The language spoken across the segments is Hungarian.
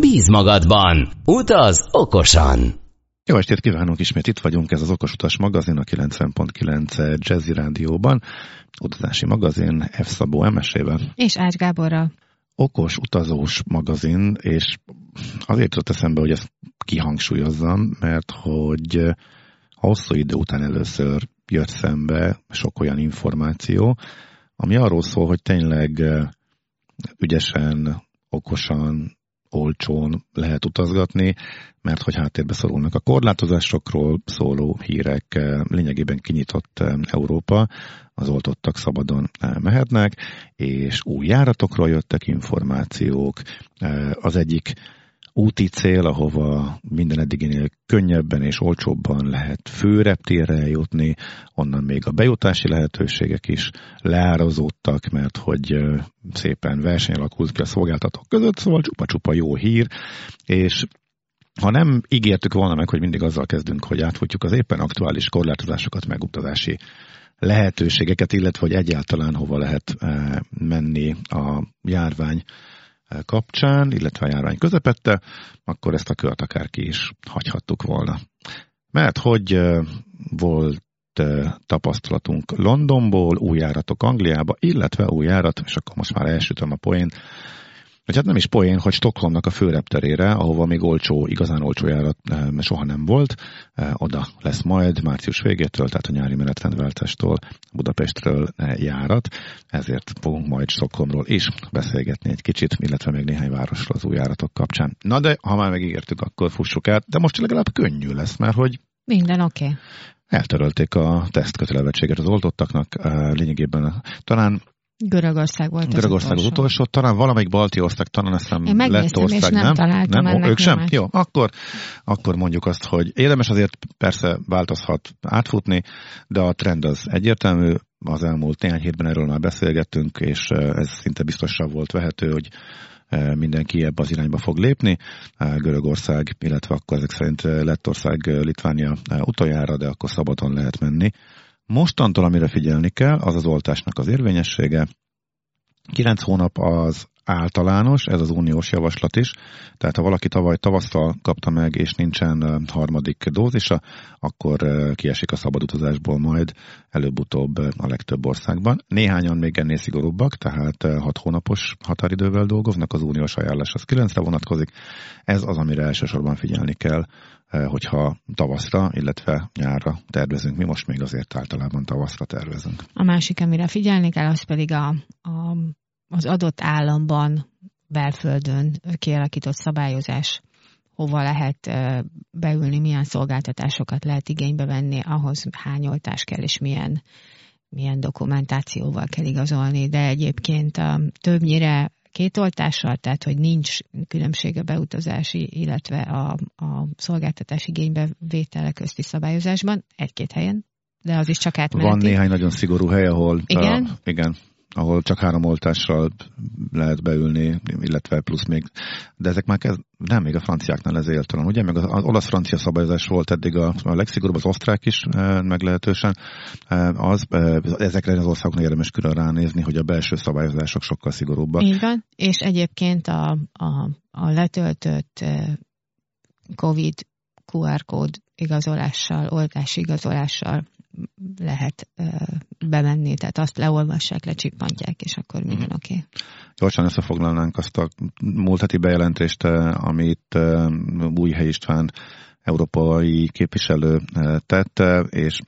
Bíz magadban, utaz okosan! Jó estét kívánunk, ismét itt vagyunk, ez az Okos Utas magazin a 90.9 Jazzy Rádióban, utazási magazin F. Szabó MS-ével. És Ács Gáborral. Okos utazós magazin, és azért jutott eszembe, hogy ezt kihangsúlyozzam, mert hogy hosszú idő után először jött szembe sok olyan információ, ami arról szól, hogy tényleg ügyesen, okosan, olcsón lehet utazgatni, mert hogy háttérbe szorulnak a korlátozásokról szóló hírek, eh, lényegében kinyitott eh, Európa, az oltottak szabadon eh, mehetnek, és új járatokról jöttek információk. Az egyik úti cél, ahova minden eddiginél könnyebben és olcsóbban lehet főreptérre jutni, onnan még a bejutási lehetőségek is leárazódtak, mert hogy szépen verseny alakult ki a szolgáltatók között, szóval csupa-csupa jó hír, és ha nem ígértük volna meg, hogy mindig azzal kezdünk, hogy átfutjuk az éppen aktuális korlátozásokat, megutazási lehetőségeket, illetve hogy egyáltalán hova lehet menni a járvány kapcsán, illetve a járvány közepette, akkor ezt a kört akár ki is hagyhattuk volna. Mert hogy volt tapasztalatunk Londonból, új járatok Angliába, illetve új járat, és akkor most már elsütöm a poén, vagy hát nem is poén, hogy Stockholmnak a főrepterére, ahova még olcsó, igazán olcsó járat soha nem volt, oda lesz majd március végétől, tehát a nyári menetrendváltástól Budapestről járat, ezért fogunk majd Stockholmról is beszélgetni egy kicsit, illetve még néhány városról az új járatok kapcsán. Na de, ha már megígértük, akkor fussuk át, de most legalább könnyű lesz, mert hogy minden oké. Okay. Eltörölték a tesztkötelevettséget az oltottaknak, lényegében talán Görögország volt Görögország az, az utolsó, talán valamelyik balti ország, talán ezt nem lett ország, és nem, nem találtam nem? Ők sem? Jó, akkor, akkor mondjuk azt, hogy érdemes azért persze változhat átfutni, de a trend az egyértelmű, az elmúlt néhány hétben erről már beszélgettünk, és ez szinte biztosan volt vehető, hogy mindenki ebbe az irányba fog lépni. Görögország, illetve akkor ezek szerint Lettország, Litvánia utoljára, de akkor szabadon lehet menni. Mostantól, amire figyelni kell, az az oltásnak az érvényessége. 9 hónap az általános, ez az uniós javaslat is, tehát ha valaki tavaly tavasszal kapta meg, és nincsen harmadik dózisa, akkor kiesik a szabadutazásból majd előbb-utóbb a legtöbb országban. Néhányan még ennél szigorúbbak, tehát 6 hónapos határidővel dolgoznak, az uniós ajánlás az 9-re vonatkozik. Ez az, amire elsősorban figyelni kell hogyha tavaszra, illetve nyárra tervezünk. Mi most még azért általában tavaszra tervezünk. A másik, amire figyelni kell, az pedig a, a, az adott államban, belföldön kialakított szabályozás hova lehet eh, beülni, milyen szolgáltatásokat lehet igénybe venni, ahhoz hány oltás kell, és milyen, milyen dokumentációval kell igazolni, de egyébként a, többnyire két oltással, tehát hogy nincs különbség a beutazási, illetve a, a szolgáltatás igénybe vétele közti szabályozásban, egy-két helyen, de az is csak átmeneti. Van néhány nagyon szigorú hely, ahol... Igen? A, igen ahol csak három oltással lehet beülni, illetve plusz még, de ezek már kezd, nem, még a franciáknál ez éltelen, ugye? Meg az, olasz-francia szabályozás volt eddig a, a legszigorúbb, az osztrák is e, meglehetősen. E, az, e, ezekre az országoknak érdemes külön ránézni, hogy a belső szabályozások sokkal szigorúbbak. Így van, és egyébként a, a, a letöltött COVID QR kód igazolással, oltási igazolással lehet bemenni, tehát azt leolvassák, lecsippantják, és akkor minden mm. oké. Okay. Gyorsan összefoglalnánk azt a múlt heti bejelentést, amit Újhely István európai képviselő tette, és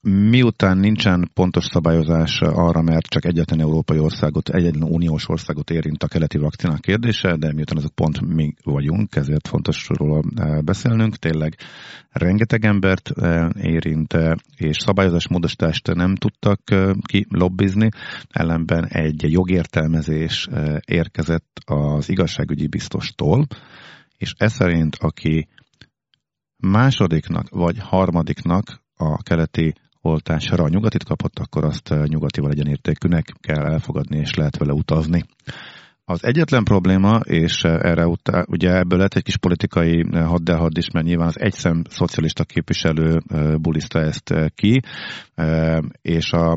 miután nincsen pontos szabályozás arra, mert csak egyetlen európai országot, egyetlen uniós országot érint a keleti vakcinák kérdése, de miután azok pont mi vagyunk, ezért fontos róla eh, beszélnünk. Tényleg rengeteg embert eh, érint, eh, és szabályozás módosítást nem tudtak ki lobbizni, ellenben egy jogértelmezés érkezett az igazságügyi biztostól, és ez szerint, aki másodiknak vagy harmadiknak a keleti oltásra a nyugatit kapott, akkor azt eh, nyugatival egyenértékűnek kell elfogadni, és lehet vele utazni. Az egyetlen probléma, és eh, erre utá, ugye ebből lett egy kis politikai eh, haddelhad is, mert nyilván az egyszem szocialista képviselő buliszta ezt ki, és a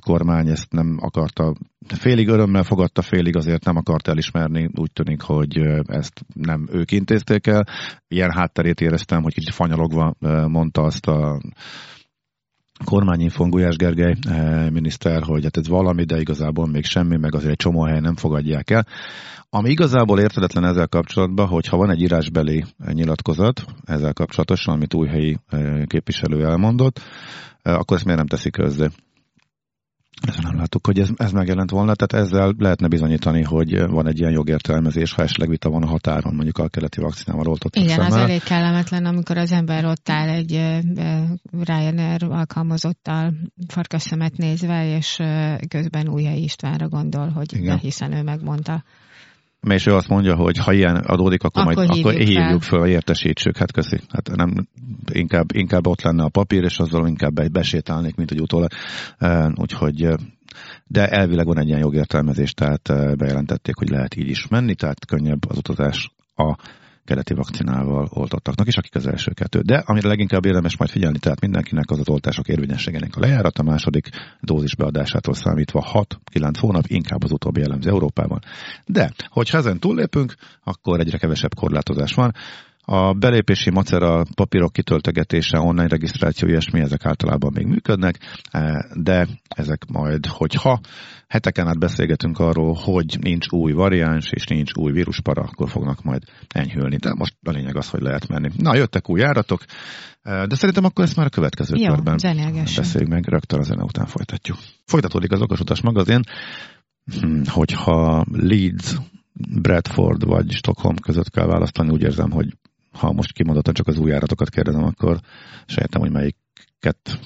kormány ezt nem akarta, félig örömmel fogadta, félig azért nem akart elismerni, úgy tűnik, hogy ezt nem ők intézték el. Ilyen hátterét éreztem, hogy kicsit fanyalogva mondta azt a kormányinfon Gulyás Gergely eh, miniszter, hogy hát ez valami, de igazából még semmi, meg azért egy csomó helyen nem fogadják el. Ami igazából értedetlen ezzel kapcsolatban, hogy ha van egy írásbeli nyilatkozat ezzel kapcsolatosan, amit új helyi eh, képviselő elmondott, eh, akkor ezt miért nem teszik közzé? Ezt nem láttuk, hogy ez, ez megjelent volna, tehát ezzel lehetne bizonyítani, hogy van egy ilyen jogértelmezés, ha esetleg vita van a határon, mondjuk a keleti vakcinával oltott Igen, szemmel. az elég kellemetlen, amikor az ember ott áll egy Ryanair alkalmazottal farkasszemet nézve, és közben Újhely Istvánra gondol, hogy Igen. hiszen ő megmondta és ő azt mondja, hogy ha ilyen adódik, akkor, akkor majd hívjuk akkor hívjuk fel, értesítsük. Hát köszi. Hát nem, inkább, inkább ott lenne a papír, és azzal inkább besétálnék, mint hogy utólag. Úgyhogy de elvileg van egy ilyen jogértelmezés, tehát bejelentették, hogy lehet így is menni, tehát könnyebb az utazás a keleti vakcinával oltottaknak, és akik az első kettő. De amire leginkább érdemes majd figyelni, tehát mindenkinek az az oltások érvényességének a lejárat, a második dózis beadásától számítva 6-9 hónap, inkább az utóbbi jellemző Európában. De, hogyha ezen túllépünk, akkor egyre kevesebb korlátozás van. A belépési macera, papírok kitöltegetése, online regisztráció, ilyesmi, ezek általában még működnek, e, de ezek majd, hogyha heteken át beszélgetünk arról, hogy nincs új variáns és nincs új víruspara, akkor fognak majd enyhülni. De most a lényeg az, hogy lehet menni. Na, jöttek új járatok, e, de szerintem akkor ezt már a következő Jó, körben beszéljünk meg, rögtön a zene után folytatjuk. Folytatódik az Okosutas magazin, hm, hogyha Leeds, Bradford vagy Stockholm között kell választani, úgy érzem, hogy ha most kimondottan csak az új járatokat kérdezem, akkor sejtem, hogy melyiket,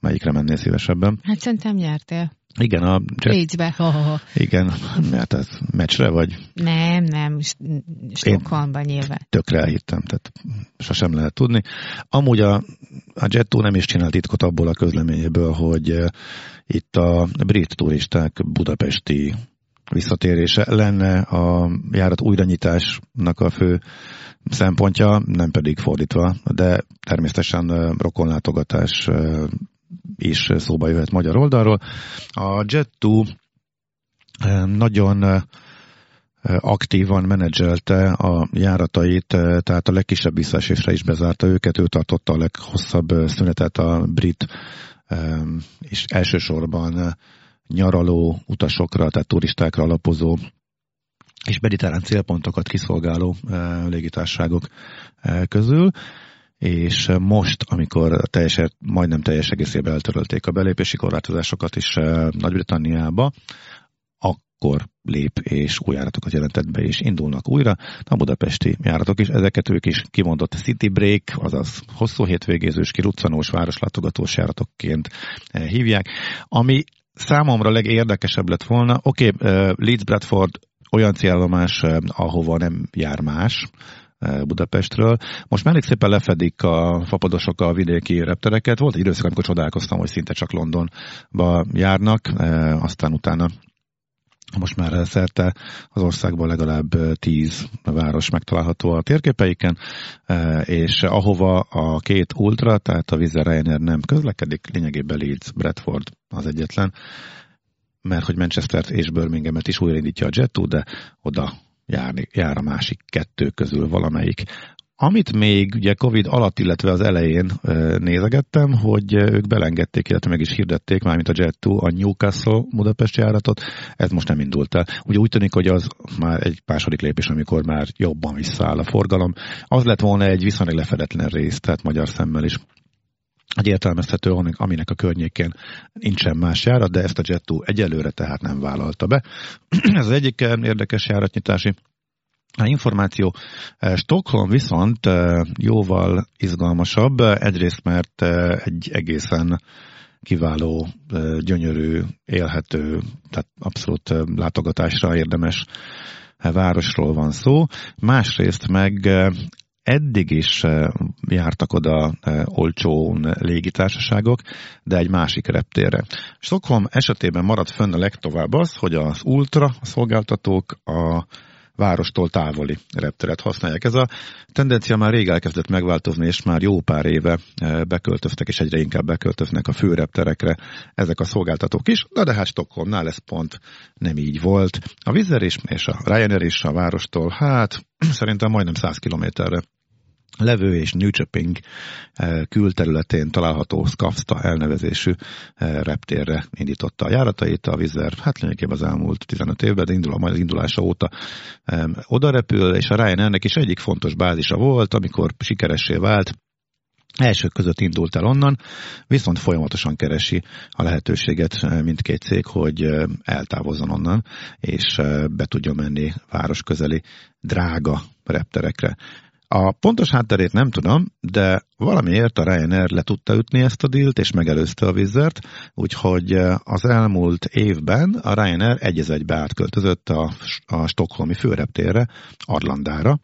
melyikre mennél szívesebben. Hát szerintem nyertél. Igen, a. Légybe. Ha. Igen, mert ez meccsre vagy? Nem, nem, Stockholmban nyilván. Tökre elhittem, tehát sosem lehet tudni. Amúgy a, a Jet nem is csinált titkot abból a közleményéből, hogy uh, itt a brit turisták budapesti visszatérése lenne a járat újranyitásnak a fő szempontja, nem pedig fordítva, de természetesen rokonlátogatás is szóba jöhet magyar oldalról. A Jet2 nagyon aktívan menedzselte a járatait, tehát a legkisebb visszaesésre is bezárta őket, ő tartotta a leghosszabb szünetet a brit és elsősorban nyaraló utasokra, tehát turistákra alapozó és mediterrán célpontokat kiszolgáló e, légitárságok e, közül, és most, amikor teljes, majdnem teljes egészében eltörölték a belépési korlátozásokat is Nagy-Britanniába, akkor lép és új járatokat jelentett be, és indulnak újra. A budapesti járatok is, ezeket ők is kimondott City Break, azaz hosszú hétvégézős, kiruccanós, városlátogatós járatokként hívják, ami számomra legérdekesebb lett volna, oké, okay, Leeds Bradford olyan célállomás, ahova nem jár más, Budapestről. Most már elég szépen lefedik a fapadosok a vidéki reptereket. Volt egy időszak, amikor csodálkoztam, hogy szinte csak Londonba járnak, aztán utána most már szerte az országban legalább tíz város megtalálható a térképeiken, és ahova a két ultra, tehát a Vizer Ryanair nem közlekedik, lényegében Leeds, Bradford az egyetlen, mert hogy Manchester és Birminghamet is újraindítja a Jet2, de oda jár, jár a másik kettő közül valamelyik. Amit még ugye Covid alatt, illetve az elején nézegettem, hogy ők belengedték, illetve meg is hirdették, mármint a Jet2, a Newcastle Budapest járatot, ez most nem indult el. Ugye úgy tűnik, hogy az már egy második lépés, amikor már jobban visszaáll a forgalom. Az lett volna egy viszonylag lefedetlen rész, tehát magyar szemmel is egy értelmezhető, aminek a környékén nincsen más járat, de ezt a Jet2 egyelőre tehát nem vállalta be. Ez az egyik érdekes járatnyitási információ. Stockholm viszont jóval izgalmasabb, egyrészt mert egy egészen kiváló, gyönyörű, élhető, tehát abszolút látogatásra érdemes városról van szó. Másrészt meg eddig is jártak oda olcsón légitársaságok, de egy másik reptérre. Stockholm esetében maradt fönn a legtovább az, hogy az ultra szolgáltatók a várostól távoli repteret használják. Ez a tendencia már rég elkezdett megváltozni, és már jó pár éve eh, beköltöztek, és egyre inkább beköltöznek a főrepterekre ezek a szolgáltatók is, de, de hát Stockholmnál ez pont nem így volt. A Vizer is, és a Ryanair is a várostól, hát szerintem majdnem 100 kilométerre levő és Newchaping eh, külterületén található Skavsta elnevezésű eh, reptérre indította a járatait. A Vizer, hát lényegében az elmúlt 15 évben, de indul, majd az indulása óta oda repül, és a Ryanairnek is egyik fontos bázisa volt, amikor sikeressé vált, Elsők között indult el onnan, viszont folyamatosan keresi a lehetőséget eh, mindkét cég, hogy eltávozzon onnan, és be tudjon menni városközeli drága repterekre. A pontos hátterét nem tudom, de valamiért a Ryanair le tudta ütni ezt a dílt, és megelőzte a Vizzert, úgyhogy eh, az elmúlt évben a Ryanair egy egybe átköltözött a, a Stockholmi főreptérre, Arlandára,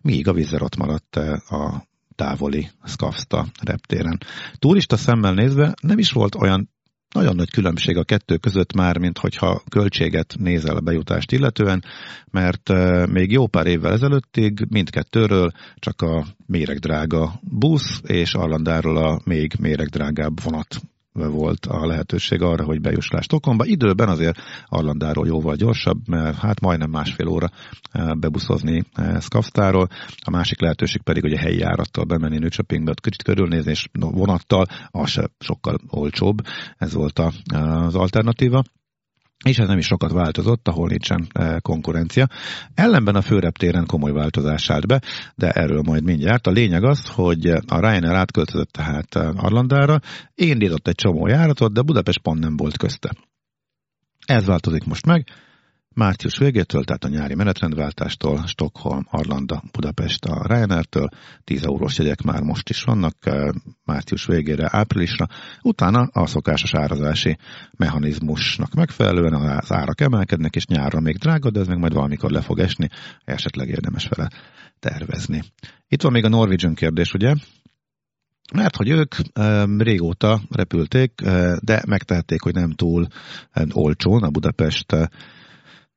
míg a Vizzer ott maradt eh, a távoli Skavsta reptéren. Turista szemmel nézve nem is volt olyan nagyon nagy különbség a kettő között már, mint hogyha költséget nézel a bejutást illetően, mert még jó pár évvel ezelőttig mindkettőről csak a méregdrága busz és Arlandáról a még méregdrágább vonat volt a lehetőség arra, hogy bejuss Stockholmba. Időben azért Arlandáról jóval gyorsabb, mert hát majdnem másfél óra eh, bebuszozni eh, Skavstáról. A másik lehetőség pedig, hogy a helyi járattal bemenni Nőcsöpingbe, kicsit körülnézni, és vonattal, az se sokkal olcsóbb. Ez volt a, az alternatíva és ez nem is sokat változott, ahol nincsen eh, konkurencia. Ellenben a főreptéren komoly változás állt be, de erről majd mindjárt. A lényeg az, hogy a Ryanair átköltözött tehát eh, Arlandára, indított egy csomó járatot, de Budapest pont nem volt közte. Ez változik most meg, Március végétől, tehát a nyári menetrendváltástól, Stockholm, Arlanda, Budapest a Ryanair-től, 10 eurós jegyek már most is vannak, eh, március végére, áprilisra, utána a szokásos árazási mechanizmusnak megfelelően az árak emelkednek, és nyárra még drága, de ez meg majd valamikor le fog esni, esetleg érdemes vele tervezni. Itt van még a Norwegian kérdés, ugye? Mert hogy ők e, régóta repülték, e, de megtehették, hogy nem túl olcsón a Budapest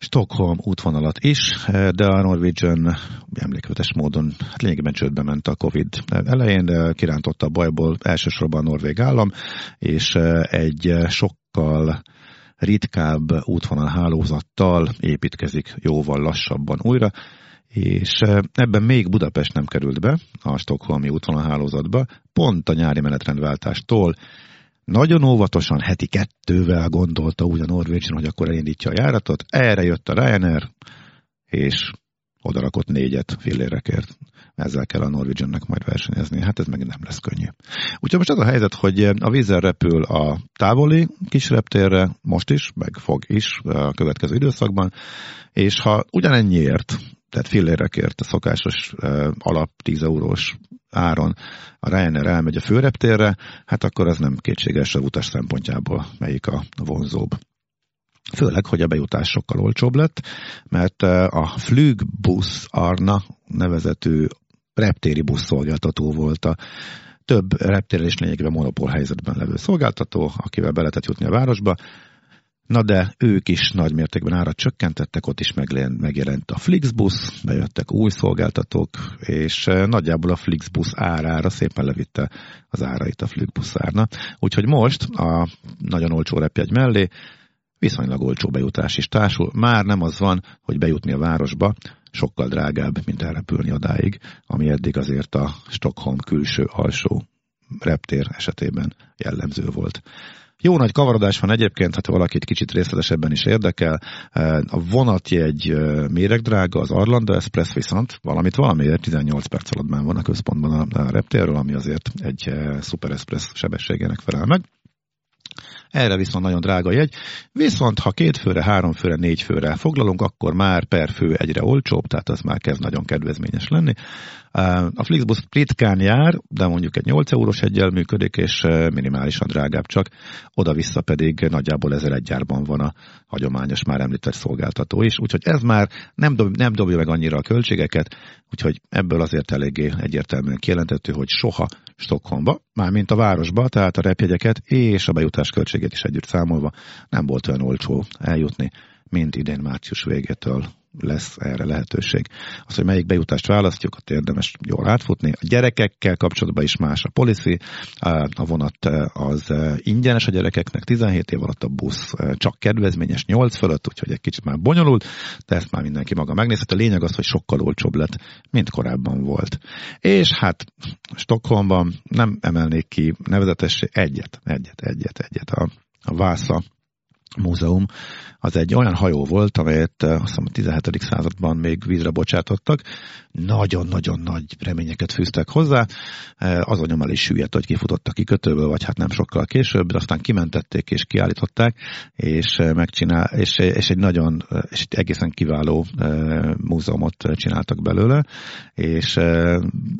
Stockholm útvonalat is, de a Norwegian emlékezetes módon hát lényegében csődbe ment a Covid elején, de kirántotta a bajból elsősorban a norvég állam, és egy sokkal ritkább útvonal hálózattal építkezik jóval lassabban újra, és ebben még Budapest nem került be a Stockholmi útvonalhálózatba, pont a nyári menetrendváltástól nagyon óvatosan, heti kettővel gondolta úgy a Norvégian, hogy akkor elindítja a járatot. Erre jött a Ryanair, és odarakott négyet fillérekért. Ezzel kell a Norwegiannek majd versenyezni. Hát ez meg nem lesz könnyű. Úgyhogy most az a helyzet, hogy a vízzel repül a távoli kis reptérre, most is, meg fog is a következő időszakban, és ha ugyanennyiért, tehát fillérekért a szokásos alap 10 eurós áron a Ryanair elmegy a főreptérre, hát akkor az nem kétséges a utas szempontjából melyik a vonzóbb. Főleg, hogy a bejutás sokkal olcsóbb lett, mert a Flugbus Arna nevezetű reptéri buszszolgáltató volt a több reptérés lényegében monopól helyzetben levő szolgáltató, akivel be lehetett jutni a városba, Na de ők is nagy mértékben árat csökkentettek, ott is megjelent a Flixbus, bejöttek új szolgáltatók, és eh, nagyjából a Flixbus árára szépen levitte az árait a Flixbus árna. Úgyhogy most a nagyon olcsó repjegy mellé viszonylag olcsó bejutás is társul. Már nem az van, hogy bejutni a városba, sokkal drágább, mint elrepülni odáig, ami eddig azért a Stockholm külső alsó reptér esetében jellemző volt. Jó nagy kavarodás van egyébként, hát valakit kicsit részletesebben is érdekel. A vonatjegy méregdrága, az Arlanda Express viszont valamit valamiért 18 perc alatt már van a központban a reptérről, ami azért egy Super Express sebességének felel meg. Erre viszont nagyon drága jegy. Viszont ha két főre, három főre, négy főre foglalunk, akkor már per fő egyre olcsóbb, tehát az már kezd nagyon kedvezményes lenni. A Flixbus ritkán jár, de mondjuk egy 8 eurós egyel működik, és minimálisan drágább csak. Oda-vissza pedig nagyjából ezer egy gyárban van a hagyományos már említett szolgáltató is. Úgyhogy ez már nem, dob, nem dobja meg annyira a költségeket, úgyhogy ebből azért eléggé egyértelműen kijelentető, hogy soha Stockholmba, mármint a városba, tehát a repjegyeket és a bejutás költségét is együtt számolva nem volt olyan olcsó eljutni, mint idén március végétől lesz erre lehetőség. Az, hogy melyik bejutást választjuk, ott érdemes jól átfutni. A gyerekekkel kapcsolatban is más a policy. A vonat az ingyenes a gyerekeknek, 17 év alatt a busz csak kedvezményes 8 fölött, úgyhogy egy kicsit már bonyolult, de ezt már mindenki maga megnézhet. A lényeg az, hogy sokkal olcsóbb lett, mint korábban volt. És hát Stockholmban nem emelnék ki nevezetessé egyet, egyet, egyet, egyet. A, a Vásza múzeum, az egy olyan hajó volt, amelyet eh, azt hiszem a 17. században még vízre bocsátottak. Nagyon-nagyon nagy reményeket fűztek hozzá. Eh, azon nyom el is süllyedt, hogy kifutott a kikötőből, vagy hát nem sokkal később, de aztán kimentették és kiállították, és eh, megcsinál, és, és egy nagyon, és egy egészen kiváló múzeumot csináltak belőle, és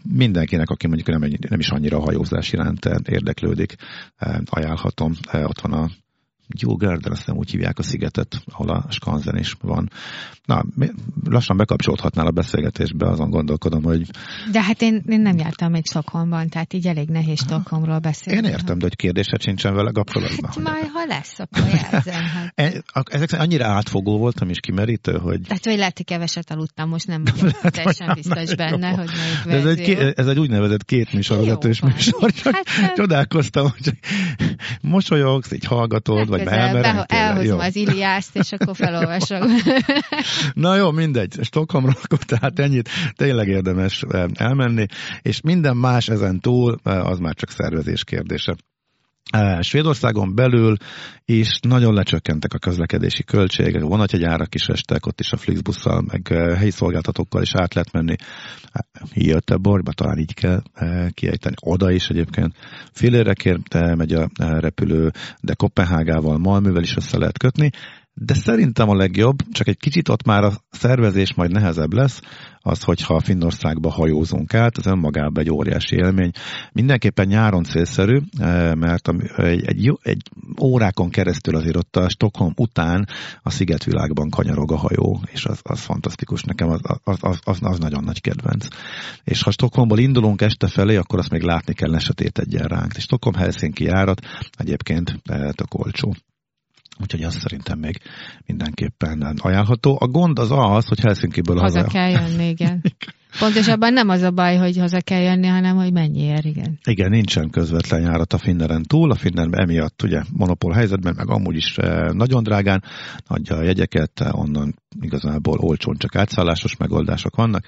mindenkinek, aki mondjuk nem, nem is annyira hajózás iránt érdeklődik, ajánlhatom. Ott van a Djurgården, azt nem úgy hívják a szigetet, ahol a skanzen is van. Na, lassan bekapcsolódhatnál a beszélgetésbe, azon gondolkodom, hogy... De hát én, én nem jártam még Stockholmban, tehát így elég nehéz Stockholmról beszélni. Én értem, de hogy kérdésed sincsen vele kapcsolatban. Hát majd, ha lesz, akkor jelzem. Hát. E, ezek annyira átfogó voltam és kimerítő, hogy... Tehát, hogy lehet, hogy keveset aludtam, most nem vagyok teljesen biztos benne, jó. hogy melyik ez egy, ez egy úgynevezett két műsorvezetős műsor, csak hát, csodálkoztam, hogy mosolyogsz, így hallgatod, vagy elmerem. elhozom az Iliászt, és akkor felolvasom. Na jó, mindegy. Stockholmról akkor tehát ennyit tényleg érdemes eh, elmenni, és minden más ezen túl, eh, az már csak szervezés kérdése. Svédországon belül is nagyon lecsökkentek a közlekedési költségek, vonatjegyárak is estek, ott is a Flixbusszal, meg helyi szolgáltatókkal is át lehet menni. Göteborgba talán így kell kiejteni, oda is egyébként. Félérekért megy a repülő, de Kopenhágával, Malművel is össze lehet kötni de szerintem a legjobb, csak egy kicsit ott már a szervezés majd nehezebb lesz, az, hogyha Finnországba hajózunk át, az önmagában egy óriási élmény. Mindenképpen nyáron célszerű, eh, mert egy, egy, egy órákon keresztül azért ott a Stockholm után a szigetvilágban kanyarog a hajó, és az, az fantasztikus. Nekem az, az, az, az, nagyon nagy kedvenc. És ha Stockholmból indulunk este felé, akkor azt még látni kell, ne sötét egyen ránk. És Stockholm-Helsinki járat egyébként eh, tök olcsó. Úgyhogy azt szerintem még mindenképpen ajánlható. A gond az az, hogy Helsinki-ből haza, haza kell jönni, igen. Pontosabban nem az a baj, hogy haza kell jönni, hanem hogy mennyiért, igen. Igen, nincsen közvetlen járat a Finneren túl, a Finner emiatt ugye monopól helyzetben, meg amúgy is eh, nagyon drágán adja a jegyeket, eh, onnan igazából olcsón csak átszállásos megoldások vannak,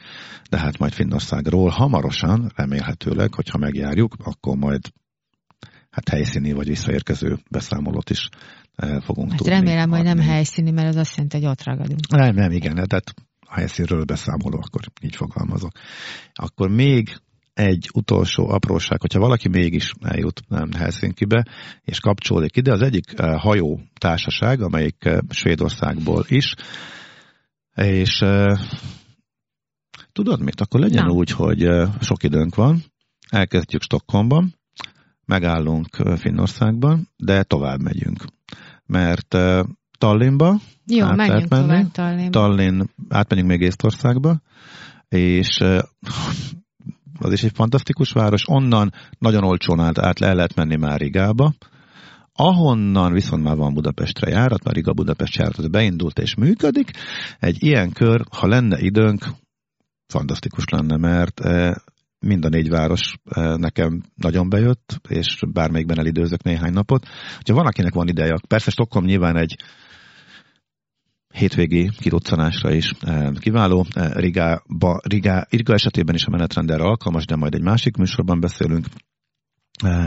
de hát majd Finnországról hamarosan, remélhetőleg, hogyha megjárjuk, akkor majd hát helyszíni vagy visszaérkező beszámolót is fogunk hát tudni. Remélem, adni. hogy nem helyszíni, mert az azt jelenti, hogy ott ragadunk. Nem, nem, igen, tehát a helyszínről beszámoló, akkor így fogalmazok. Akkor még egy utolsó apróság, hogyha valaki mégis eljut nem Helsinki-be, és kapcsolódik ide, az egyik eh, hajó társaság, amelyik eh, Svédországból is, és eh, tudod mit, akkor legyen Na. úgy, hogy sok időnk van, elkezdjük Stockholmban, megállunk Finnországban, de tovább megyünk mert Tallinnba Jó, át menjünk lehet menni. Tallinnba. Tallinn, átmenjünk még Észtországba, és az is egy fantasztikus város, onnan nagyon olcsón át, át le lehet menni már Rigába, ahonnan viszont már van Budapestre járat, már Riga Budapest járat az beindult és működik. Egy ilyen kör, ha lenne időnk, fantasztikus lenne, mert mind a négy város eh, nekem nagyon bejött, és bármelyikben elidőzök néhány napot. Ha van, akinek van ideje, persze Stockholm nyilván egy hétvégi kiruccanásra is eh, kiváló. Eh, Rigába, Riga, Riga esetében is a menetrend erre alkalmas, de majd egy másik műsorban beszélünk.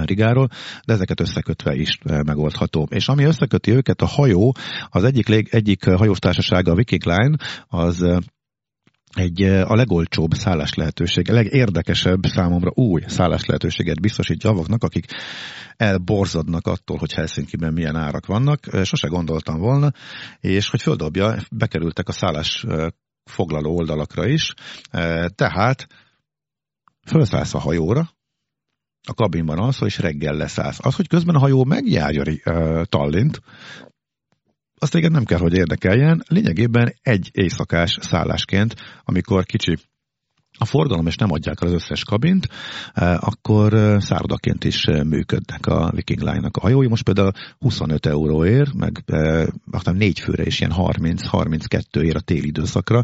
Rigáról, de ezeket összekötve is megoldható. És ami összeköti őket, a hajó, az egyik, egyik hajóstársasága, a Viking Line, az egy a legolcsóbb szállás lehetőség, a legérdekesebb számomra új szállás lehetőséget biztosít javaknak, akik elborzadnak attól, hogy Helsinki-ben milyen árak vannak. Sose gondoltam volna, és hogy földobja, bekerültek a szállás foglaló oldalakra is, tehát felszállsz a hajóra, a kabinban alszol, és reggel leszállsz. Az, hogy közben a hajó megjárja uh, Tallint, azt téged nem kell, hogy érdekeljen. Lényegében egy éjszakás szállásként, amikor kicsi a forgalom, és nem adják el az összes kabint, akkor szállodaként is működnek a Viking Line-nak a hajói. Most például 25 euró ér, meg aztán négy főre is ilyen 30-32 ér a téli időszakra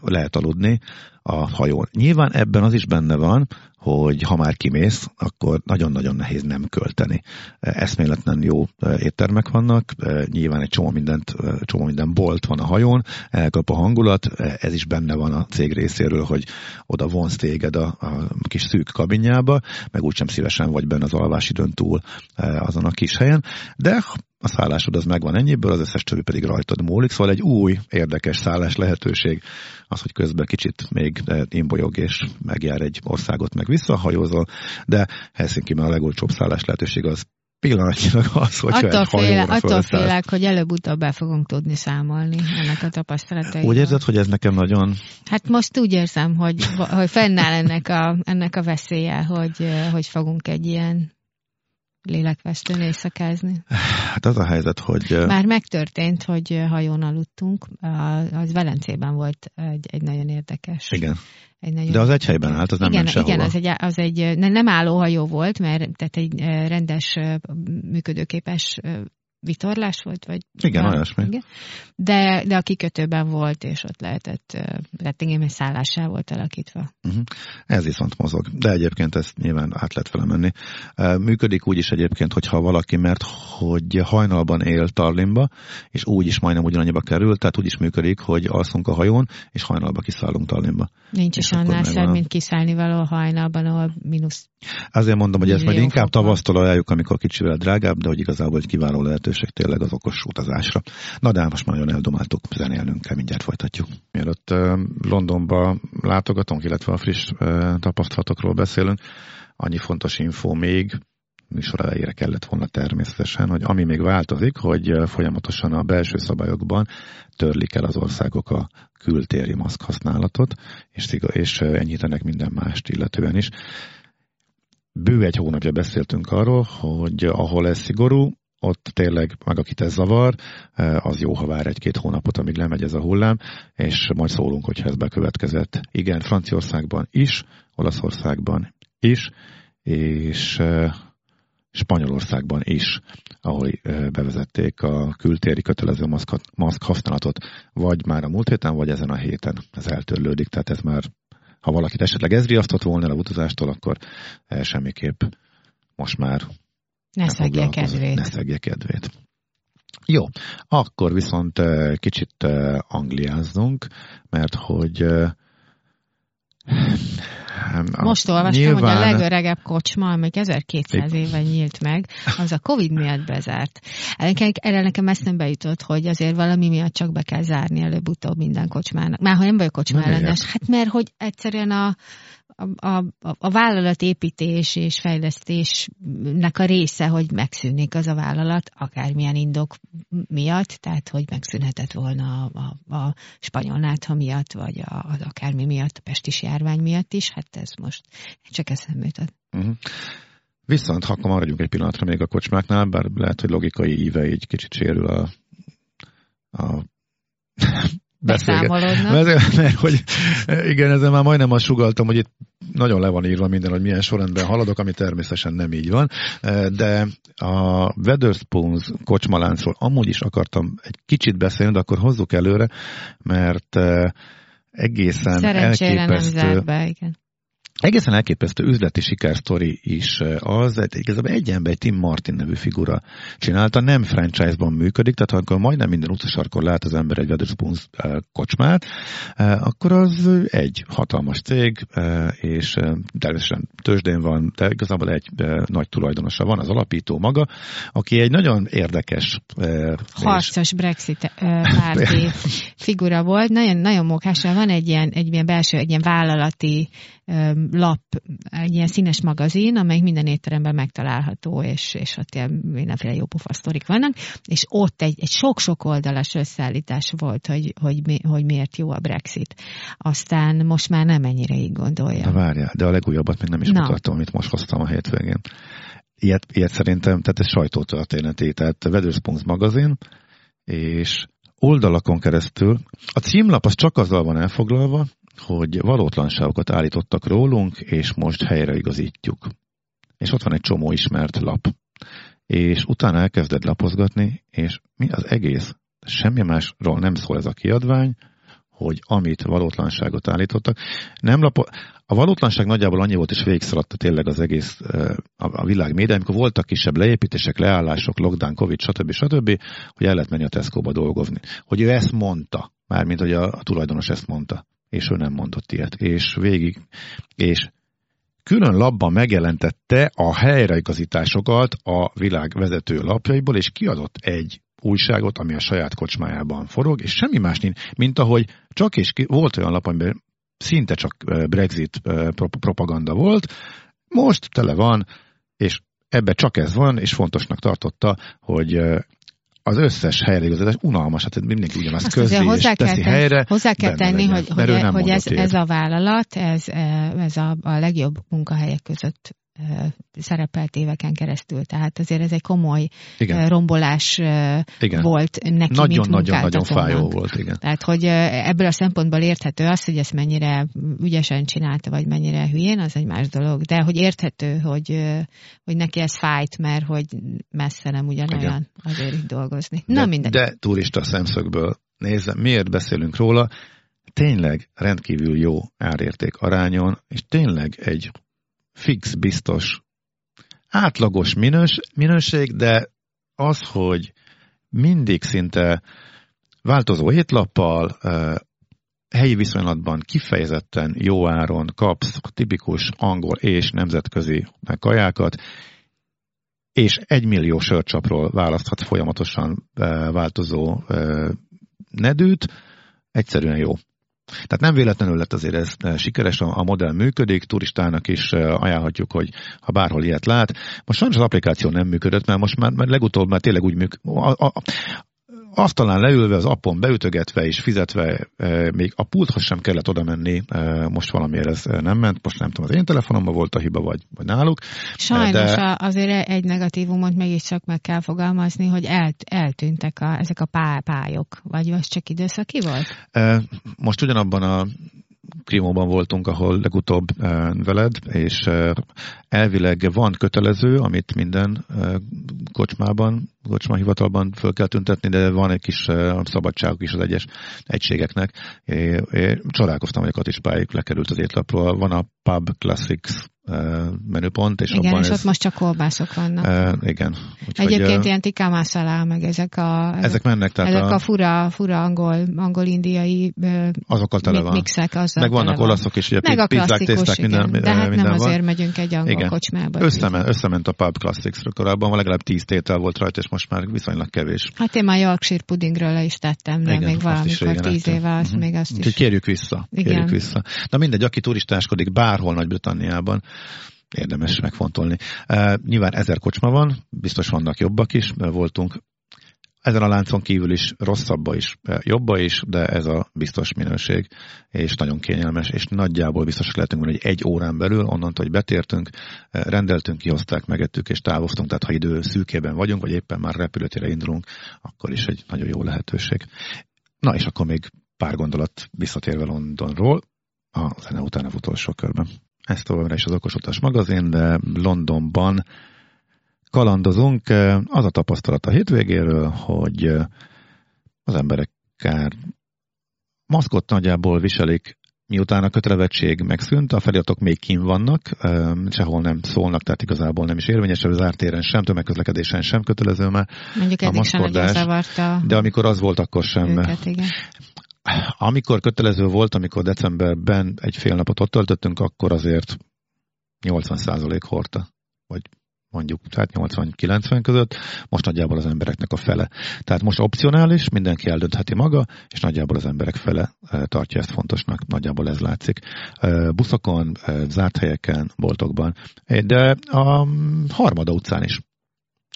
lehet aludni a hajón. Nyilván ebben az is benne van, hogy ha már kimész, akkor nagyon-nagyon nehéz nem költeni. Eszméletlen jó éttermek vannak, nyilván egy csomó, mindent, csomó minden bolt van a hajón, elkap a hangulat, ez is benne van a cég részéről, hogy oda vonz téged a, a kis szűk kabinjába, meg úgysem szívesen vagy benne az alvásidőn túl azon a kis helyen, de a szállásod az megvan ennyiből, az összes többi pedig rajtad múlik, szóval egy új, érdekes szállás lehetőség az, hogy közben kicsit még imbolyog és megjár egy országot, meg visszahajózol, de Helsinki-ben a legolcsóbb szállás lehetőség az pillanatnyilag az, hogy attól, féle, attól félek, hogy előbb-utóbb be fogunk tudni számolni ennek a tapasztalataival. Úgy érzed, hogy ez nekem nagyon... Hát most úgy érzem, hogy, hogy fennáll ennek a, ennek a veszélye, hogy, hogy fogunk egy ilyen lélekvesztőn éjszakázni? Hát az a helyzet, hogy... Már megtörtént, hogy hajón aludtunk, az Velencében volt egy, egy nagyon érdekes. Igen. Egy nagyon De az egy helyben állt, az nem igen, ment Igen, az egy, az egy nem álló hajó volt, mert tehát egy rendes, működőképes vitorlás volt, vagy... Igen, olyasmi. Igen. De, de a kikötőben volt, és ott lehetett, tehát igen, egy szállásá volt alakítva. Uh-huh. Ez viszont mozog, de egyébként ezt nyilván át lehet vele menni. Működik úgy is egyébként, hogyha valaki, mert hogy hajnalban él Tarlimba, és úgy is majdnem ugyanannyiba kerül, tehát úgy is működik, hogy alszunk a hajón, és hajnalba kiszállunk Tarlimba. Nincs is annál szebb, mint kiszállni való hajnalban, ahol mínusz. Azért mondom, hogy ezt majd inkább tavasztól ajánljuk, amikor kicsivel drágább, de hogy igazából egy kiváló lehetőség tényleg az okos utazásra. Na de most már nagyon eldomáltuk, zenélnünk kell, mindjárt folytatjuk. Mielőtt uh, Londonba látogatunk, illetve a friss uh, tapasztalatokról beszélünk, annyi fontos info még, műsor elejére kellett volna természetesen, hogy ami még változik, hogy folyamatosan a belső szabályokban törlik el az országok a kültéri maszk használatot, és, és enyhítenek minden mást illetően is. Bő egy hónapja beszéltünk arról, hogy ahol ez szigorú, ott tényleg, meg akit ez zavar, az jó, ha vár egy-két hónapot, amíg lemegy ez a hullám, és majd szólunk, hogyha ez bekövetkezett. Igen, Franciaországban is, Olaszországban is, és Spanyolországban is, ahol bevezették a kültéri kötelező maszk, maszk használatot, vagy már a múlt héten, vagy ezen a héten ez eltörlődik, tehát ez már, ha valakit esetleg ez riasztott volna a utazástól, akkor semmiképp most már ne szegje kedvét. Ne szegje kedvét. Jó, akkor viszont kicsit angliázzunk, mert hogy most olvastam, Nyilván... hogy a legöregebb kocsma, amelyik 1200 éve nyílt meg, az a Covid miatt bezárt. Erre nekem eszembe jutott, hogy azért valami miatt csak be kell zárni előbb-utóbb minden kocsmának. Már ha nem vagyok kocsma ellenes, hát mert hogy egyszerűen a, a, a, a vállalatépítés és fejlesztésnek a része, hogy megszűnik az a vállalat, akármilyen indok miatt, tehát hogy megszűnhetett volna a, a, a spanyol miatt, vagy a, az akármi miatt, a pestis járvány miatt is, hát ez most csak eszembe jutott. Uh-huh. Viszont, ha maradjunk egy pillanatra még a kocsmáknál, bár lehet, hogy logikai íve egy kicsit sérül a, a beszámolódnak. Mert, mert, hogy igen, ezzel már majdnem azt sugaltam, hogy itt nagyon le van írva minden, hogy milyen sorrendben haladok, ami természetesen nem így van, de a Weatherspoons kocsmaláncról amúgy is akartam egy kicsit beszélni, de akkor hozzuk előre, mert egészen Szerencsére elképesztő. nem zárt be, igen egészen elképesztő üzleti sikersztori is az, igazából egy ember, Tim Martin nevű figura csinálta, nem franchise-ban működik, tehát akkor majdnem minden utcasarkon lát az ember egy Wetherspoons kocsmát, akkor az egy hatalmas cég, és természetesen tőzsdén van, de igazából egy nagy tulajdonosa van, az alapító maga, aki egy nagyon érdekes harcos és... Brexit párti figura volt, nagyon, nagyon mókással van egy ilyen, egy ilyen belső, egy ilyen vállalati lap, egy ilyen színes magazin, amely minden étteremben megtalálható, és, és ott ilyen mindenféle jó sztorik vannak, és ott egy, egy sok-sok oldalas összeállítás volt, hogy, hogy, mi, hogy miért jó a Brexit. Aztán most már nem ennyire így gondolja. Na várjál, de a legújabbat még nem is Na. mutattam, amit most hoztam a hétvégén. Ilyet, ilyet szerintem, tehát ez sajtótörténeti, tehát Wetherspoons magazin, és oldalakon keresztül. A címlap az csak azzal van elfoglalva, hogy valótlanságokat állítottak rólunk, és most helyreigazítjuk. És ott van egy csomó ismert lap. És utána elkezded lapozgatni, és mi az egész? Semmi másról nem szól ez a kiadvány, hogy amit valótlanságot állítottak. Nem lapo... A valótlanság nagyjából annyi volt, és végigszaladta tényleg az egész a világ média, amikor voltak kisebb leépítések, leállások, lockdown, covid, stb. stb., hogy el lehet menni a Tesco-ba dolgozni. Hogy ő ezt mondta, mármint, hogy a, a tulajdonos ezt mondta és ő nem mondott ilyet. És végig, és külön labban megjelentette a helyreigazításokat a világ vezető lapjaiból, és kiadott egy újságot, ami a saját kocsmájában forog, és semmi más nincs, mint ahogy csak és ki, volt olyan lap, amiben szinte csak Brexit propaganda volt, most tele van, és ebbe csak ez van, és fontosnak tartotta, hogy az összes helyreigazítás unalmas, hát mindenki ugyanazt közli és hozzá teszi kell, helyre. Hozzá kell tenni, legyen, hogy, hogy, hogy ez, ez a vállalat, ez, ez a, a legjobb munkahelyek között szerepelt éveken keresztül. Tehát azért ez egy komoly igen. rombolás igen. volt neki, Nagyon, nagyon, nagyon fájó volt, igen. Tehát, hogy ebből a szempontból érthető az, hogy ezt mennyire ügyesen csinálta, vagy mennyire hülyén, az egy más dolog. De hogy érthető, hogy, hogy neki ez fájt, mert hogy messze nem ugyanolyan igen. azért itt dolgozni. De, Na minden. De turista szemszögből nézve, miért beszélünk róla? Tényleg rendkívül jó árérték arányon, és tényleg egy fix, biztos, átlagos minős, minőség, de az, hogy mindig szinte változó étlappal, helyi viszonylatban kifejezetten jó áron kapsz tipikus angol és nemzetközi kajákat, és egy millió sörcsapról választhat folyamatosan változó nedűt, egyszerűen jó. Tehát nem véletlenül lett azért ez eh, sikeres, a modell működik, turistának is eh, ajánlhatjuk, hogy ha bárhol ilyet lát. Most sajnos az applikáció nem működött, mert most már, mert legutóbb már tényleg úgy működik. A, a, asztalán leülve, az appon beütögetve és fizetve, e, még a pulthoz sem kellett oda menni, e, most valamiért ez nem ment, most nem tudom, az én telefonomban volt a hiba, vagy, vagy náluk. Sajnos de... azért egy negatívumot mégiscsak meg kell fogalmazni, hogy el, eltűntek a, ezek a pá, pályok, vagy az csak időszaki volt? Most ugyanabban a Krimóban voltunk, ahol legutóbb veled, és elvileg van kötelező, amit minden kocsmában, kocsmahivatalban föl kell tüntetni, de van egy kis szabadságuk is az egyes egységeknek. É, é, csodálkoztam, hogy a katispályuk lekerült az étlapról. Van a Pub Classics menüpont. És igen, abban és ez, ott most csak kolbászok vannak. E, igen. Úgyhogy, Egyébként uh, ilyen tikka masala, meg ezek a, ezek, ezek mennek, tehát ezek a, a fura, fura angol, angol-indiai azokkal tele van. mixek. Azzal meg vannak olaszok is, ugye meg a pizzák, tészták, minden, De hát minden nem van. azért megyünk egy angol igen. kocsmába. Összement, összement a Pub Classics-ra korábban, legalább tíz tétel volt rajta, és most már viszonylag kevés. Hát én már Yorkshire pudingről le is tettem, de igen, még valamikor tíz éve azt uh-huh. még azt is. kérjük vissza. Kérjük vissza. Na mindegy, aki turistáskodik bárhol Nagy-Britanniában, érdemes megfontolni. Nyilván ezer kocsma van, biztos vannak jobbak is, voltunk ezen a láncon kívül is rosszabba is, jobba is, de ez a biztos minőség, és nagyon kényelmes, és nagyjából biztosak lehetünk, hogy egy órán belül, onnantól, hogy betértünk, rendeltünk, kihozták, megettük és távoztunk, tehát ha idő szűkében vagyunk, vagy éppen már repülőtére indulunk, akkor is egy nagyon jó lehetőség. Na és akkor még pár gondolat visszatérve Londonról, a zene után a utolsó körben. Ez továbbra is az Okosutas magazin, de Londonban kalandozunk. Az a tapasztalat a hétvégéről, hogy az emberek kár maszkot nagyjából viselik, miután a kötelevetség megszűnt, a feliratok még kín vannak, sehol nem szólnak, tehát igazából nem is érvényes, az ártéren sem, tömegközlekedésen sem kötelező már. Mondjuk a sem nagyon zavarta De amikor az volt, akkor sem. Őket, igen. Amikor kötelező volt, amikor decemberben egy fél napot ott töltöttünk, akkor azért 80% hordta, vagy mondjuk tehát 80-90 között, most nagyjából az embereknek a fele. Tehát most opcionális, mindenki eldöntheti maga, és nagyjából az emberek fele eh, tartja ezt fontosnak, nagyjából ez látszik. Eh, buszokon, eh, zárt helyeken, boltokban, de a harmada utcán is.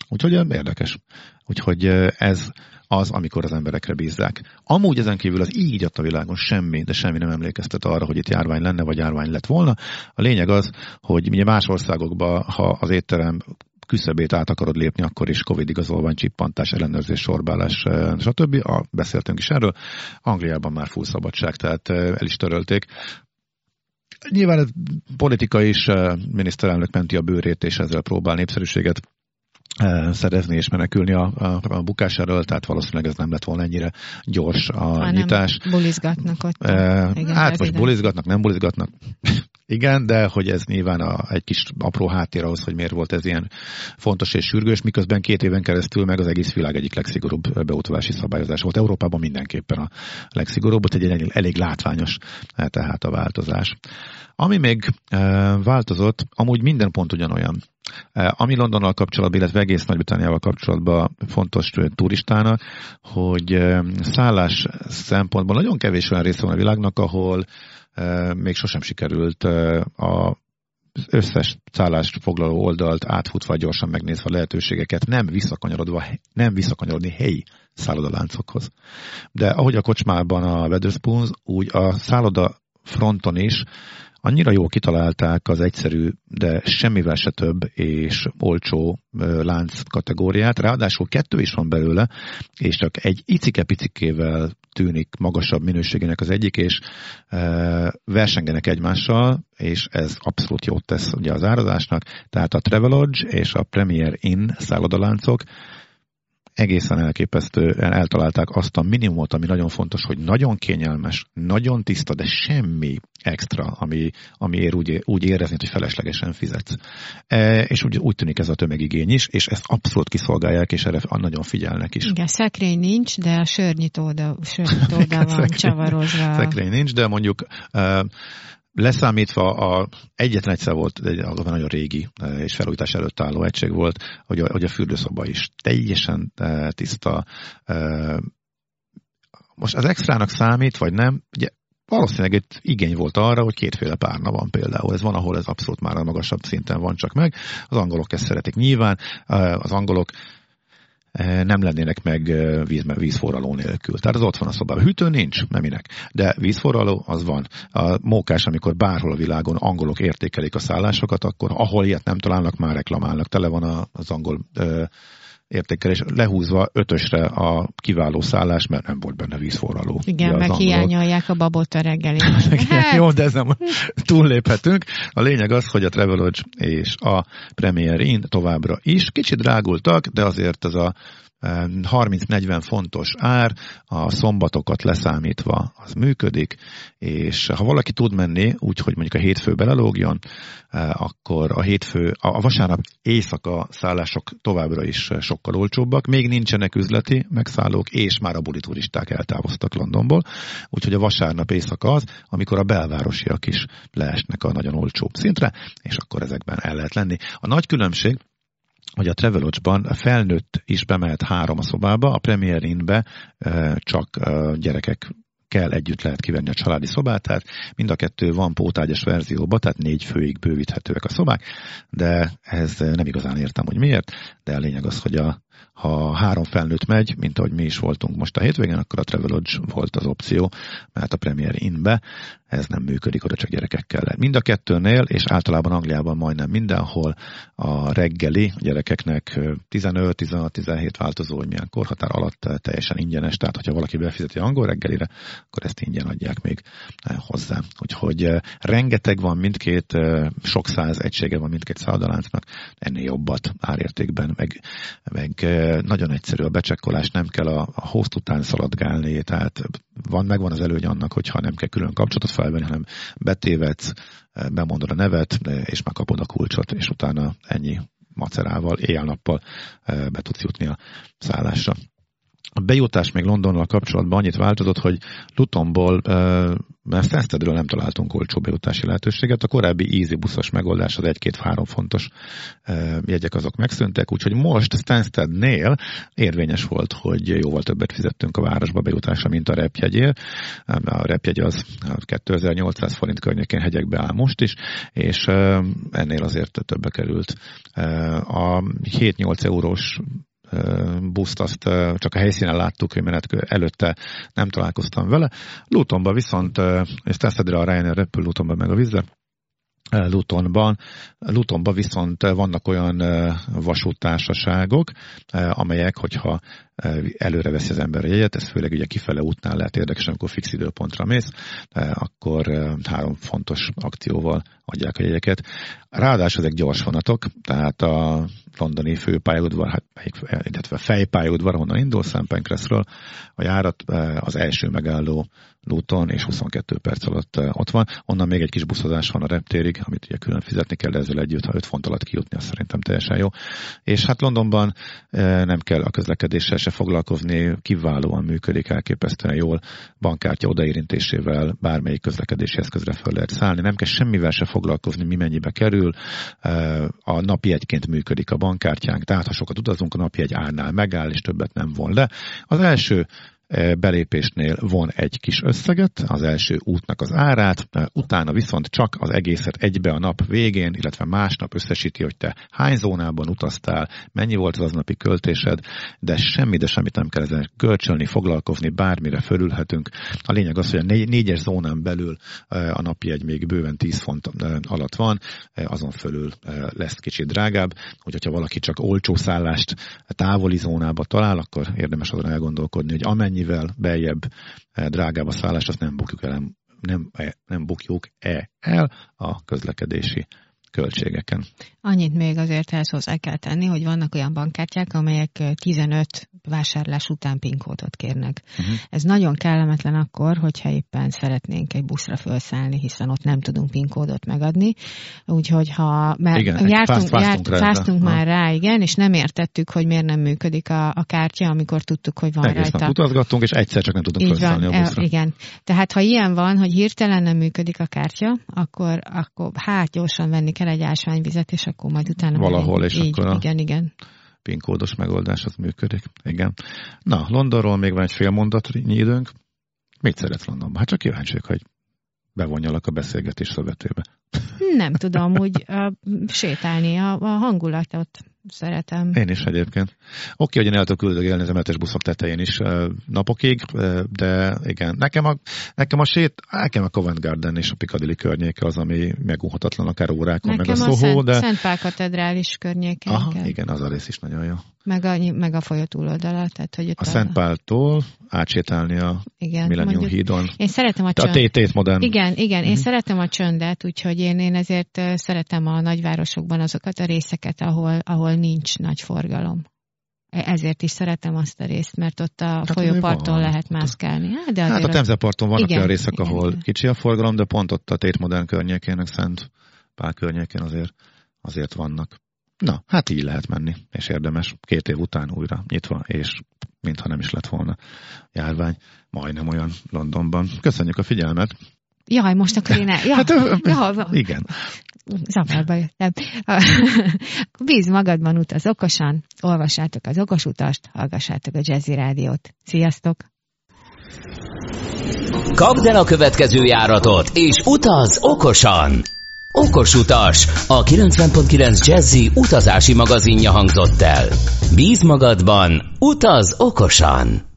Úgyhogy érdekes. Úgyhogy ez az, amikor az emberekre bízzák. Amúgy ezen kívül az így a világon semmi, de semmi nem emlékeztet arra, hogy itt járvány lenne, vagy járvány lett volna. A lényeg az, hogy ugye más országokban, ha az étterem küszöbét át akarod lépni, akkor is Covid igazolvány, csippantás, ellenőrzés, sorbálás, stb. A, beszéltünk is erről. Angliában már full szabadság, tehát el is törölték. Nyilván ez politika is, miniszterelnök menti a bőrét, és ezzel próbál népszerűséget szerezni és menekülni a, a, a bukásáról, tehát valószínűleg ez nem lett volna ennyire gyors a Hanem nyitás. bulizgatnak ott. E, igen, hát most bulizgatnak, nem bulizgatnak. Igen, de hogy ez nyilván a, egy kis apró háttér ahhoz, hogy miért volt ez ilyen fontos és sürgős, miközben két éven keresztül meg az egész világ egyik legszigorúbb beutazási szabályozás volt. Európában mindenképpen a legszigorúbb, ott egy elég, elég látványos tehát a változás. Ami még e, változott, amúgy minden pont ugyanolyan. Ami Londonnal kapcsolatban, illetve egész Nagy-Britanniával kapcsolatban fontos turistának, hogy szállás szempontból nagyon kevés olyan része van a világnak, ahol még sosem sikerült a összes szállást foglaló oldalt átfutva, gyorsan megnézve a lehetőségeket, nem visszakanyarodva, nem visszakanyarodni helyi szállodaláncokhoz. De ahogy a kocsmában a Weatherspoons, úgy a szálloda fronton is annyira jól kitalálták az egyszerű, de semmivel se több és olcsó lánc kategóriát, ráadásul kettő is van belőle, és csak egy icike-picikével tűnik magasabb minőségének az egyik, és e, versengenek egymással, és ez abszolút jót tesz ugye az árazásnak. Tehát a Travelodge és a Premier Inn szállodaláncok egészen elképesztően eltalálták azt a minimumot, ami nagyon fontos, hogy nagyon kényelmes, nagyon tiszta, de semmi extra, ami, ami ér úgy, úgy érezni, hogy feleslegesen fizetsz. E, és úgy, úgy tűnik ez a tömegigény is, és ezt abszolút kiszolgálják, és erre nagyon figyelnek is. Igen, szekrény nincs, de a sörnyitóda, sörnyitóda van szekrény, csavarozva. Szekrény nincs, de mondjuk e, Leszámítva a, egyetlen egyszer volt, egy nagyon régi e, és felújítás előtt álló egység volt, hogy a, hogy a fürdőszoba is teljesen e, tiszta. E, most az extrának számít, vagy nem? Ugye valószínűleg egy igény volt arra, hogy kétféle párna van például. Ez van, ahol ez abszolút már a magasabb szinten van csak meg. Az angolok ezt szeretik nyilván. Az angolok nem lennének meg víz, vízforraló nélkül. Tehát az ott van a szobában. Hűtő nincs, nem minek. De vízforraló az van. A mókás, amikor bárhol a világon angolok értékelik a szállásokat, akkor ahol ilyet nem találnak, már reklamálnak. Tele van az angol eh, értékelés lehúzva ötösre a kiváló szállás, mert nem volt benne vízforraló. Igen, meg hiányolják a babot a reggeli. hát. Jó, de ez nem túlléphetünk. A lényeg az, hogy a Travelodge és a Premier Inn továbbra is kicsit drágultak, de azért ez a 30-40 fontos ár, a szombatokat leszámítva az működik, és ha valaki tud menni, úgy, hogy mondjuk a hétfő belelógjon, eh, akkor a hétfő, a vasárnap éjszaka szállások továbbra is sokkal olcsóbbak, még nincsenek üzleti megszállók, és már a buli turisták eltávoztak Londonból, úgyhogy a vasárnap éjszaka az, amikor a belvárosiak is leesnek a nagyon olcsóbb szintre, és akkor ezekben el lehet lenni. A nagy különbség, hogy a Travelodge-ban felnőtt is bemehet három a szobába, a Premier Inn-be csak gyerekek kell együtt lehet kivenni a családi szobát, tehát mind a kettő van pótágyas verzióban, tehát négy főig bővíthetőek a szobák, de ez nem igazán értem, hogy miért, de a lényeg az, hogy a, ha három felnőtt megy, mint ahogy mi is voltunk most a hétvégén, akkor a Travelodge volt az opció, mert a Premier Inn-be ez nem működik, oda csak gyerekekkel lehet. Mind a kettőnél, és általában Angliában majdnem mindenhol a reggeli a gyerekeknek 15-16-17 változó, hogy milyen korhatár alatt teljesen ingyenes, tehát hogyha valaki befizeti angol reggelire, akkor ezt ingyen adják még hozzá. Úgyhogy rengeteg van mindkét, sok száz egysége van mindkét szállodaláncnak, ennél jobbat árértékben, meg, meg nagyon egyszerű a becsekkolás, nem kell a, a host után szaladgálni, tehát van, megvan az előny annak, hogyha nem kell külön kapcsolatot felvenni, hanem betévedsz, bemondod a nevet, és megkapod a kulcsot, és utána ennyi macerával, éjjel-nappal be tudsz jutni a szállásra. A bejutás még Londonnal kapcsolatban annyit változott, hogy Lutonból, mert Stanstedről nem találtunk olcsó bejutási lehetőséget, a korábbi easy buszos megoldás az egy-két-három fontos jegyek azok megszűntek, úgyhogy most Stanstednél érvényes volt, hogy jóval többet fizettünk a városba bejutásra, mint a repjegyért. A repjegy az 2800 forint környékén hegyekbe áll most is, és ennél azért többe került. A 7-8 eurós buszt azt csak a helyszínen láttuk, hogy menet előtte nem találkoztam vele. Lutonba viszont, és Teszedre a Ryanair repül Lutonba meg a vízre, Lutonban. Lutonban viszont vannak olyan vasútársaságok, amelyek, hogyha előre veszi az ember a jegyet, ez főleg ugye kifele útnál lehet érdekes, amikor fix időpontra mész, akkor három fontos akcióval adják a jegyeket. Ráadásul ezek gyors vonatok, tehát a londoni főpályaudvar, hát, illetve fejpályaudvar, honnan indul, St. Pancrasről, a járat az első megálló Luton, és 22 perc alatt ott van. Onnan még egy kis buszozás van a reptérig, amit ugye külön fizetni kell, de ezzel együtt, ha 5 font alatt kijutni, az szerintem teljesen jó. És hát Londonban nem kell a közlekedéssel se foglalkozni, kiválóan működik, elképesztően jól, bankkártya odaérintésével bármelyik közlekedési eszközre fel lehet szállni, nem kell semmivel se foglalkozni, mi mennyibe kerül, a napi egyként működik a bankkártyánk, tehát ha sokat utazunk, a napi egy árnál megáll, és többet nem von le. Az első belépésnél von egy kis összeget, az első útnak az árát, utána viszont csak az egészet egybe a nap végén, illetve másnap összesíti, hogy te hány zónában utaztál, mennyi volt az aznapi költésed, de semmi, de semmit nem kell ezen kölcsölni, foglalkozni, bármire fölülhetünk. A lényeg az, hogy a négyes zónán belül a napi egy még bőven 10 font alatt van, azon fölül lesz kicsit drágább, úgyhogy ha valaki csak olcsó szállást távoli zónába talál, akkor érdemes azon elgondolkodni, hogy amennyi mennyivel beljebb eh, drágább a szállás, azt nem bukjuk el, nem, nem bukjuk-e el a közlekedési költségeken. Annyit még azért ehhez hozzá kell tenni, hogy vannak olyan bankkártyák, amelyek 15 vásárlás után PIN kódot kérnek. Uh-huh. Ez nagyon kellemetlen akkor, hogyha éppen szeretnénk egy buszra felszállni, hiszen ott nem tudunk PIN kódot megadni. Úgyhogy ha mert igen, jártunk, fázt, járt, fáztunk már rá, igen, és nem értettük, hogy miért nem működik a, a kártya, amikor tudtuk, hogy van Egész rajta. Nap utazgattunk, és egyszer csak nem tudunk felszállni a buszra. Igen. Tehát ha ilyen van, hogy hirtelen nem működik a kártya, akkor, akkor hát gyorsan venni kell egy ásványvizet, és akkor majd utána... Valahol, és így, akkor a... Igen, igen PIN kódos megoldás az működik. Igen. Na, Londonról még van egy fél mondatnyi időnk. Mit szeret Londonban? Hát csak kíváncsiak, hogy bevonjalak a beszélgetés szövetébe. Nem tudom, úgy uh, sétálni a, a hangulatot szeretem. Én is egyébként. Oké, hogy én el tudok küldögélni az emetes buszok tetején is napokig, de igen, nekem a, nekem a sét, nekem a Covent Garden és a Piccadilly környéke az, ami megunhatatlan akár órákon, nekem meg a Soho, de... Szent Pál katedrális környéke. Aha, igen. igen, az a rész is nagyon jó. Meg a, meg a folyó túloldala, tehát hogy a, a Szent Páltól átsétálni a igen, Millennium hídon. Én szeretem a csönd. A tét modern. Igen, igen, én uh-huh. szeretem a csöndet, úgyhogy én, én ezért szeretem a nagyvárosokban azokat a részeket, ahol, ahol nincs nagy forgalom. E, ezért is szeretem azt a részt, mert ott a hát folyóparton lehet mászkálni. Hát, de hát a Temzeparton vannak igen, olyan részek, ahol igen. kicsi a forgalom, de pont ott a Tét Modern környékén, Szent Pál környékén azért, azért vannak. Na, hát így lehet menni, és érdemes két év után újra nyitva, és mintha nem is lett volna járvány, majdnem olyan Londonban. Köszönjük a figyelmet! Jaj, most akkor én el... Ja, hát, ja, igen. Zavarba jöttem. Bíz magadban utaz okosan, olvassátok az okos utast, hallgassátok a Jazzy Rádiót. Sziasztok! Kapd el a következő járatot, és utaz okosan! Okos utas, a 90.9 Jazzy utazási magazinja hangzott el. Bíz magadban, utaz okosan!